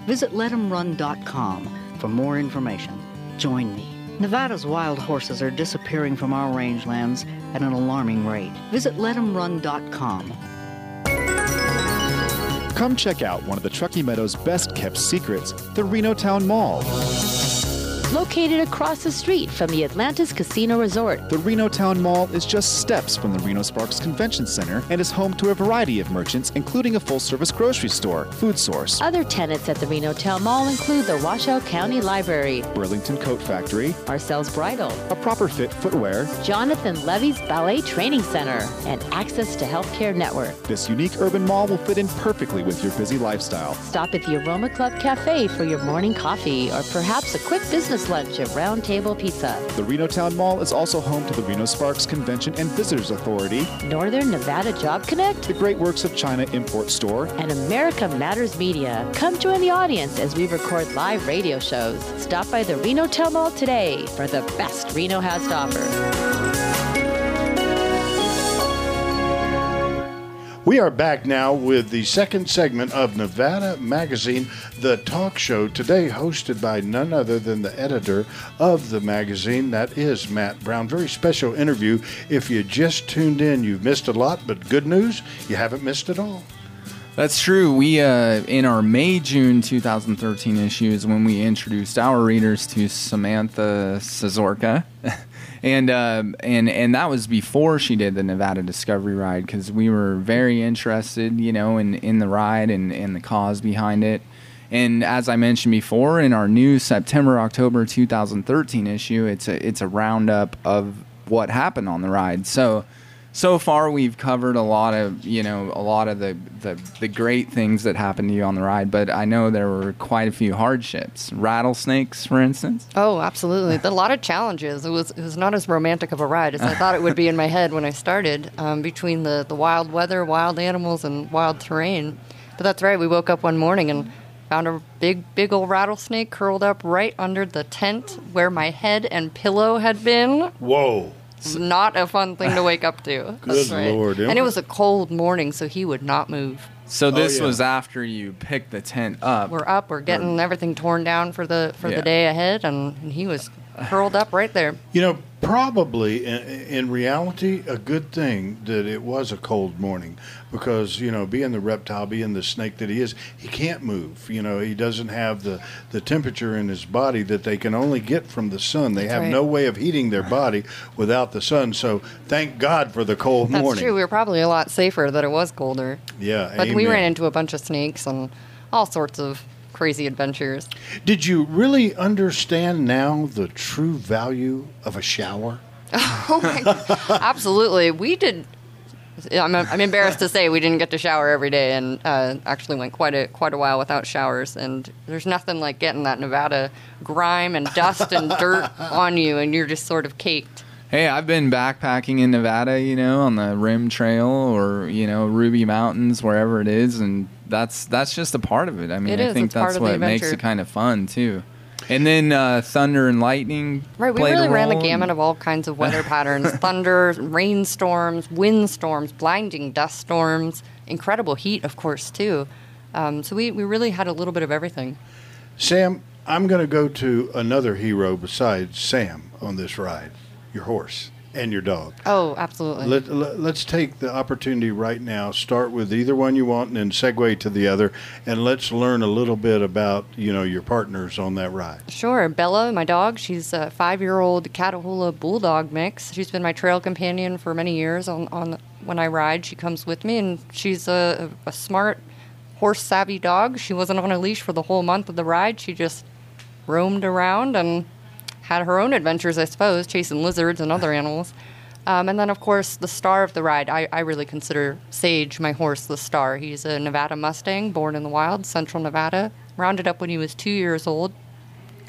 Visit letemrun.com for more information. Join me. Nevada's wild horses are disappearing from our rangelands at an alarming rate. Visit letemrun.com. Come check out one of the Truckee Meadows best kept secrets, the Reno Town Mall. Located across the street from the Atlantis Casino Resort. The Reno Town Mall is just steps from the Reno Sparks Convention Center and is home to a variety of merchants, including a full service grocery store, food source, Other tenants at the Reno Town Mall include the Washoe County Library, Burlington Coat Factory, Marcel's Bridal, a proper fit footwear, Jonathan Levy's Ballet Training Center, and Access to Healthcare Network. This unique urban mall will fit in perfectly with your busy lifestyle. Stop at the Aroma Club Cafe for your morning coffee or perhaps a quick business lunch at Round Table Pizza. The Reno Town Mall is also home to the Reno Sparks Convention and Visitors Authority, Northern Nevada Job Connect, the Great Works of China Import Store, and America Matters Media. Come join the audience as we record live radio shows. Stop by the Reno Town Mall today for the best Reno has to offer. We are back now with the second segment of Nevada Magazine, the talk show, today hosted by none other than the editor of the magazine, that is Matt Brown. Very special interview. If you just tuned in, you've missed a lot, but good news, you haven't missed it all. That's true. We uh, in our May June 2013 issue is when we introduced our readers to Samantha Szesciorka, and uh, and and that was before she did the Nevada Discovery Ride because we were very interested, you know, in in the ride and and the cause behind it. And as I mentioned before, in our new September October 2013 issue, it's a it's a roundup of what happened on the ride. So so far we've covered a lot of you know a lot of the, the the great things that happened to you on the ride but i know there were quite a few hardships rattlesnakes for instance Oh, absolutely. a lot of challenges. It was it was not as romantic of a ride as I thought it would be in my head when I started. Um, between the the wild weather, wild animals, and wild terrain. But that's right. We woke up one morning and found a big big old rattlesnake curled up right under the tent where my head and pillow had been. Whoa. Not a fun thing to wake up to. That's Good right. Lord. And it was a cold morning, so he would not move. so oh, this Oh, yeah. was after you picked the tent up We're up. We're getting everything torn down for the for Yeah. the day ahead, and, and he was curled up right there. You know, probably in, in reality, a good thing that it was a cold morning because, you know, being the reptile, being the snake that he is, he can't move. You know, he doesn't have the, the temperature in his body that they can only get from the sun. They That's have right. no way of heating their body without the sun. So thank God for the cold That's morning. true. We were probably a lot safer that it was colder. Yeah, But we ran into a bunch of snakes and all sorts of crazy adventures. Did you really understand now the true value of a shower? oh my God. Absolutely. We did. I'm, I'm embarrassed to say we didn't get to shower every day, and uh, actually went quite a quite a while without showers. And there's nothing like getting that Nevada grime and dust and dirt on you, and you're just sort of caked. Hey, I've been backpacking in Nevada, you know, on the Rim Trail or you know Ruby Mountains, wherever it is, and that's that's just a part of it. I mean, It I is, think it's that's what makes it kind of fun too. And then uh, thunder and lightning. Right, we played a really ran the gamut and- of all kinds of weather patterns thunder, rainstorms, windstorms, blinding dust storms, incredible heat, of course, too. Um, so we, we really had a little bit of everything. Sam, I'm going to go to another hero besides Sam on this ride your horse and your dog. Oh, absolutely. Let, let, let's take the opportunity right now. Start with either one you want, and then segue to the other, and let's learn a little bit about you know your partners on that ride. Sure. Bella, my dog, she's a five year old Catahoula Bulldog mix. She's been my trail companion for many years on, on when I ride. She comes with me, and she's a, a smart, horse savvy dog. She wasn't on a leash for the whole month of the ride. She just roamed around and had her own adventures, I suppose, chasing lizards and other animals. Um, and then, of course, the star of the ride, I, I really consider Sage, my horse, the star. He's a Nevada Mustang, born in the wild, central Nevada. Rounded up when he was two years old.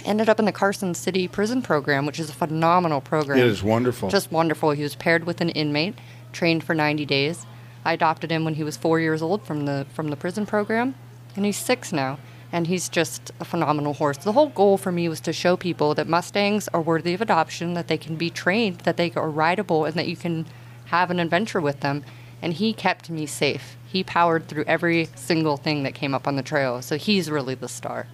Ended up in the Carson City Prison Program, which is a phenomenal program. It is wonderful. Just wonderful. He was paired with an inmate, trained for 90 days. I adopted him when he was four years old from the from the prison program, and he's six now. And he's just a phenomenal horse. The whole goal for me was to show people that Mustangs are worthy of adoption, that they can be trained, that they are rideable, and that you can have an adventure with them. And he kept me safe. He powered through every single thing that came up on the trail. So he's really the star.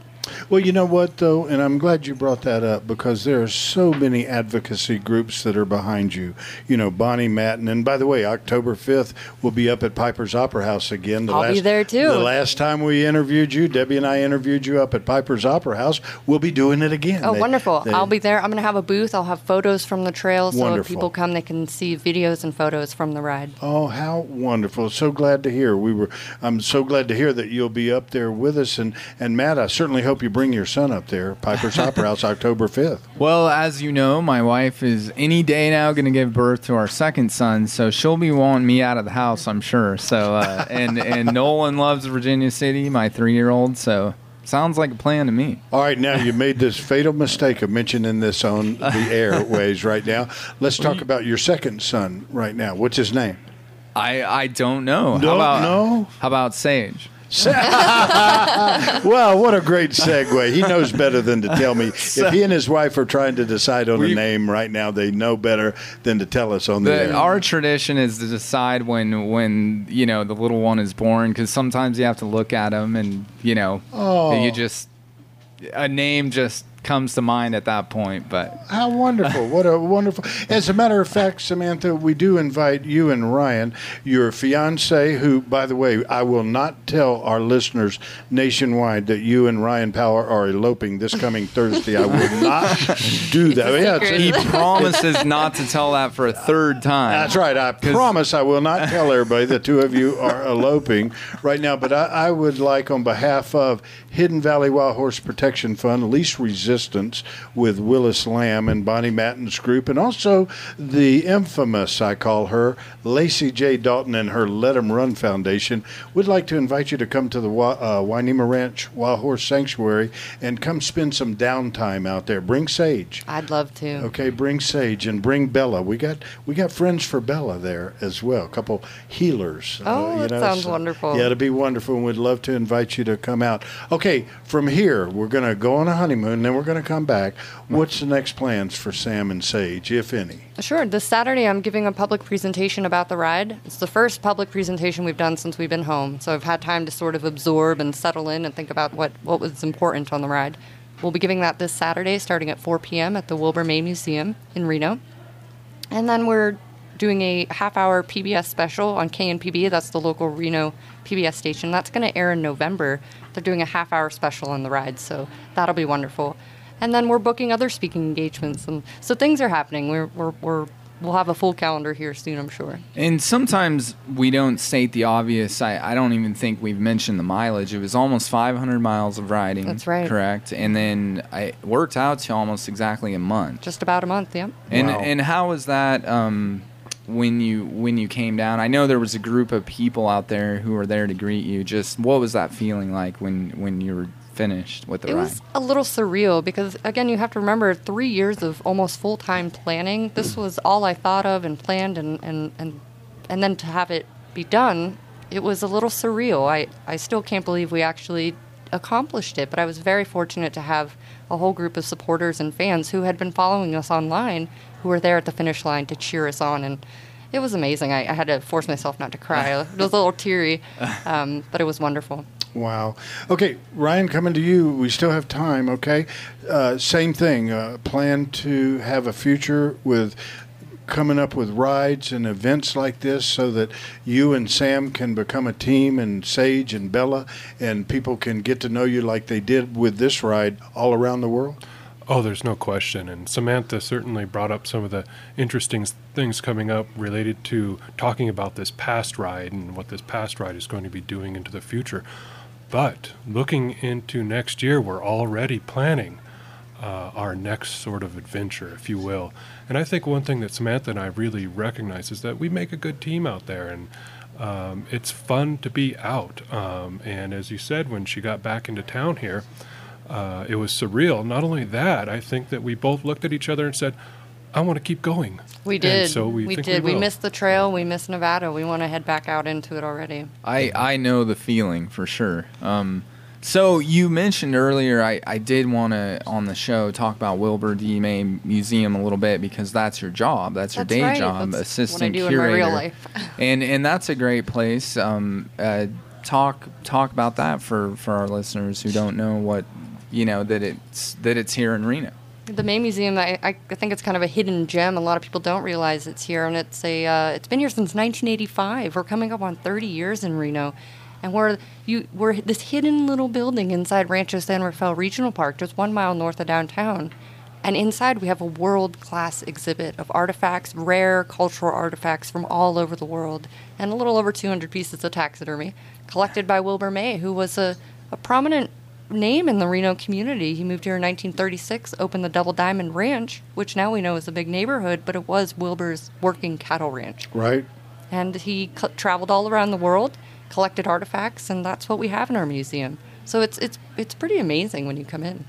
Well, you know what, though, and I'm glad you brought that up because there are so many advocacy groups that are behind you. You know, Bonnie Matton, and by the way, October 5th, we'll be up at Piper's Opera House again. The I'll be there, too. The last time we interviewed you, Debbie and I interviewed you up at Piper's Opera House. We'll be doing it again. Oh, They- wonderful. they- I'll be there. I'm going to have a booth. I'll have photos from the trail. So if people come, they can see videos and photos from the ride. Oh, how wonderful! So glad to hear. We were. I'm so glad to hear that you'll be up there with us. And and Matt, I certainly hope you bring your son up there. Piper's Opera House, October 5th. Well, as you know, my wife is any day now going to give birth to our second son, so she'll be wanting me out of the house, I'm sure. So, uh, and and Nolan loves Virginia City, my three year old. So, sounds like a plan to me. All right, now you made this fatal mistake of mentioning this on the airways right now. Let's talk about your second son right now. What's his name? I I don't know. Don't how about know? How about Sage? well, what a great segue. He knows better than to tell me. If he and his wife are trying to decide on a name right now, they know better than to tell us on the, The, air. our tradition is to decide when when you know the little one is born because sometimes you have to look at him and you know Oh. you just a name just comes to mind at that point. But How wonderful. What a wonderful. As a matter of fact, Samantha, we do invite you and Ryan, your fiance, who, by the way, I will not tell our listeners nationwide that you and Ryan Power are eloping this coming Thursday. I will not do that. Yeah, it's- he promises not to tell that for a third time. That's right. I promise I will not tell everybody the two of you are eloping right now. But I, I would like, on behalf of Hidden Valley Wild Horse Protection Fund, Least Resistance with Willis Lamm and Bonnie Matton's group, and also the infamous, I call her, Lacy J. Dalton and her Let 'em Run Foundation, We'd like to invite you to come to the uh, Wainema Ranch Wild Horse Sanctuary and come spend some downtime out there. Bring Sage. I'd love to. Okay, bring Sage and bring Bella. We got we got friends for Bella there as well. A couple healers. uh, Oh, that sounds wonderful. Yeah, it'd be wonderful, and we'd love to invite you to come out. Okay, from here we're going to go on a honeymoon, then we're going to come back. What's the next plans for Sam and Sage, if any? Sure. This Saturday, I'm giving a public presentation about the ride. It's the first public presentation we've done since we've been home, so I've had time to sort of absorb and settle in and think about what, what was important on the ride. We'll be giving that this Saturday, starting at 4 p.m. at the Wilbur May Museum in Reno. And then we're doing a half hour PBS special on KNPB. That's the local Reno PBS station. That's going to air in November. They're doing a half hour special on the ride, so that'll be wonderful. And then we're booking other speaking engagements. And so things are happening. We're, we're, we're, we'll have a full calendar here soon, I'm sure. And sometimes we don't state the obvious. I, I don't even think we've mentioned the mileage. It was almost 500 miles of riding. That's right. Correct. And then I it worked out to almost exactly a month. Just about a month, yeah. And and how was that um, when you when you came down? I know there was a group of people out there who were there to greet you. Just what was that feeling like when when you were finished with the It ride? was a little surreal because, again, you have to remember three years of almost full time planning. This was all I thought of and planned, and, and, and, and then to have it be done, it was a little surreal. I, I still can't believe we actually accomplished it, but I was very fortunate to have a whole group of supporters and fans who had been following us online who were there at the finish line to cheer us on. And it was amazing. I, I had to force myself not to cry. it was a little teary, um, but it was wonderful. Wow. Okay, Ryan, coming to you. We still have time, okay? Uh, same thing. Uh, plan to have a future with coming up with rides and events like this so that you and Sam can become a team and Sage and Bella and people can get to know you like they did with this ride all around the world? Oh, there's no question. And Samantha certainly brought up some of the interesting things coming up related to talking about this past ride and what this past ride is going to be doing into the future. But looking into next year, we're already planning uh, our next sort of adventure, if you will. And I think one thing that Samantha and I really recognize is that we make a good team out there, and um, it's fun to be out. Um, and as you said, when she got back into town here, uh, it was surreal. Not only that, I think that we both looked at each other and said, "I want to keep going." We And did. so we, think did. We, will. missed the trail. We missed Nevada. We want to head back out into it already. I, I know the feeling for sure. Um, so you mentioned earlier, I, I did want to on the show talk about Wilbur D. May Museum a little bit because that's your job. That's your day right. job, That's assistant what I do curator. in my real life. and and that's a great place. Um, uh, talk talk about that for, for our listeners who don't know what you know that it's that it's here in Reno. The May Museum, I, I think it's kind of a hidden gem. A lot of people don't realize it's here, and it's a uh, it's been here since 1985. We're coming up on 30 years in Reno, and we're you we're this hidden little building inside Rancho San Rafael Regional Park, just one mile north of downtown. And inside, we have a world class exhibit of artifacts, rare cultural artifacts from all over the world, and a little over 200 pieces of taxidermy collected by Wilbur May, who was a, a prominent name in the Reno community. He moved here in 1936, opened the Double Diamond Ranch, which now we know is a big neighborhood, but it was Wilbur's working cattle ranch. Right. And he c- traveled all around the world, collected artifacts, and that's what we have in our museum. So it's it's it's pretty amazing when you come in.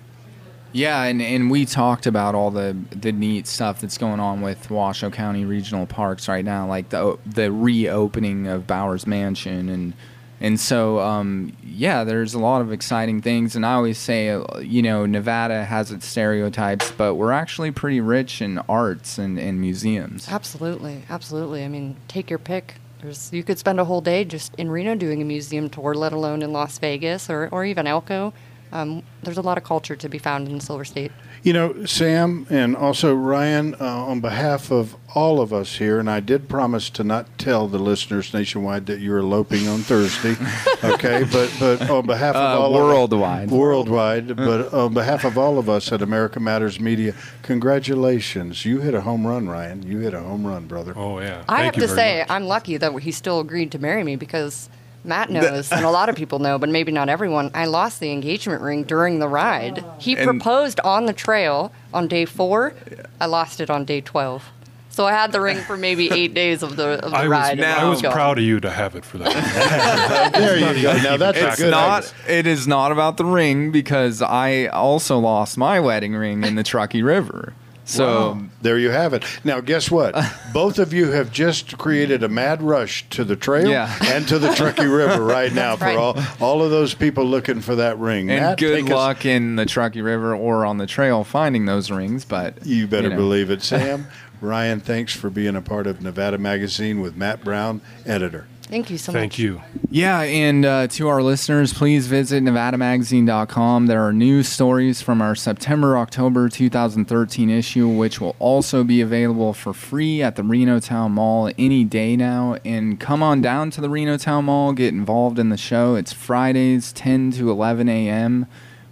Yeah, and, and we talked about all the the neat stuff that's going on with Washoe County Regional Parks right now, like the the reopening of Bowers Mansion and and so um, yeah, there's a lot of exciting things. And I always say, uh, you know, Nevada has its stereotypes, but we're actually pretty rich in arts and, and museums. Absolutely, absolutely. I mean, take your pick. There's you could spend a whole day just in Reno doing a museum tour, let alone in Las Vegas or or even Elko. Um, there's a lot of culture to be found in Silver State. You know, Sam and also Ryan, uh, on behalf of all of us here, and I did promise to not tell the listeners nationwide that you're eloping on Thursday, okay? But but on behalf of Uh, all worldwide. of, worldwide, but on behalf of all of us at America Matters Media, congratulations! You hit a home run, Ryan. You hit a home run, brother. Oh yeah. I have to say, I'm lucky that he still agreed to marry me because Matt knows, and a lot of people know, but maybe not everyone. I lost the engagement ring during the ride. He And- proposed on the trail on day four. I lost it on day 12. So I had the ring for maybe eight days of the, of the I was, ride. and I was gone. proud of you to have it for that. there you go. Now that's a it's good not. It is not about the ring because I also lost my wedding ring in the Truckee River. So Wow. there you have it. Now, guess what? Both of you have just created a mad rush to the trail Yeah. and to the Truckee River right now That's for right. all all of those people looking for that ring. and Matt, good take us- luck in the Truckee River or on the trail finding those rings. But You better know. believe it, Sam. Ryan, thanks for being a part of Nevada Magazine with Matt Brown, editor. Thank you so much. Thank you. Yeah, and uh, to our listeners, please visit NevadaMagazine.com. There are news stories from our September October 2013 issue, which will also be available for free at the Reno Town Mall any day now. And come on down to the Reno Town Mall, get involved in the show. It's Fridays, 10 to 11 a.m.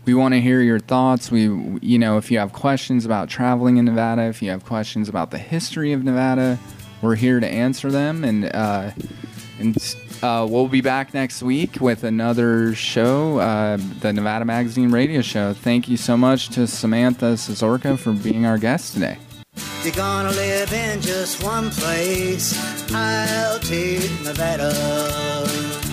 We want to hear your thoughts. We, you know, if you have questions about traveling in Nevada, if you have questions about the history of Nevada, we're here to answer them. And uh, and uh, we'll be back next week with another show, uh, the Nevada Magazine Radio Show. Thank you so much to Samantha Szesciorka for being our guest today. You're gonna live in just one place. I'll take Nevada.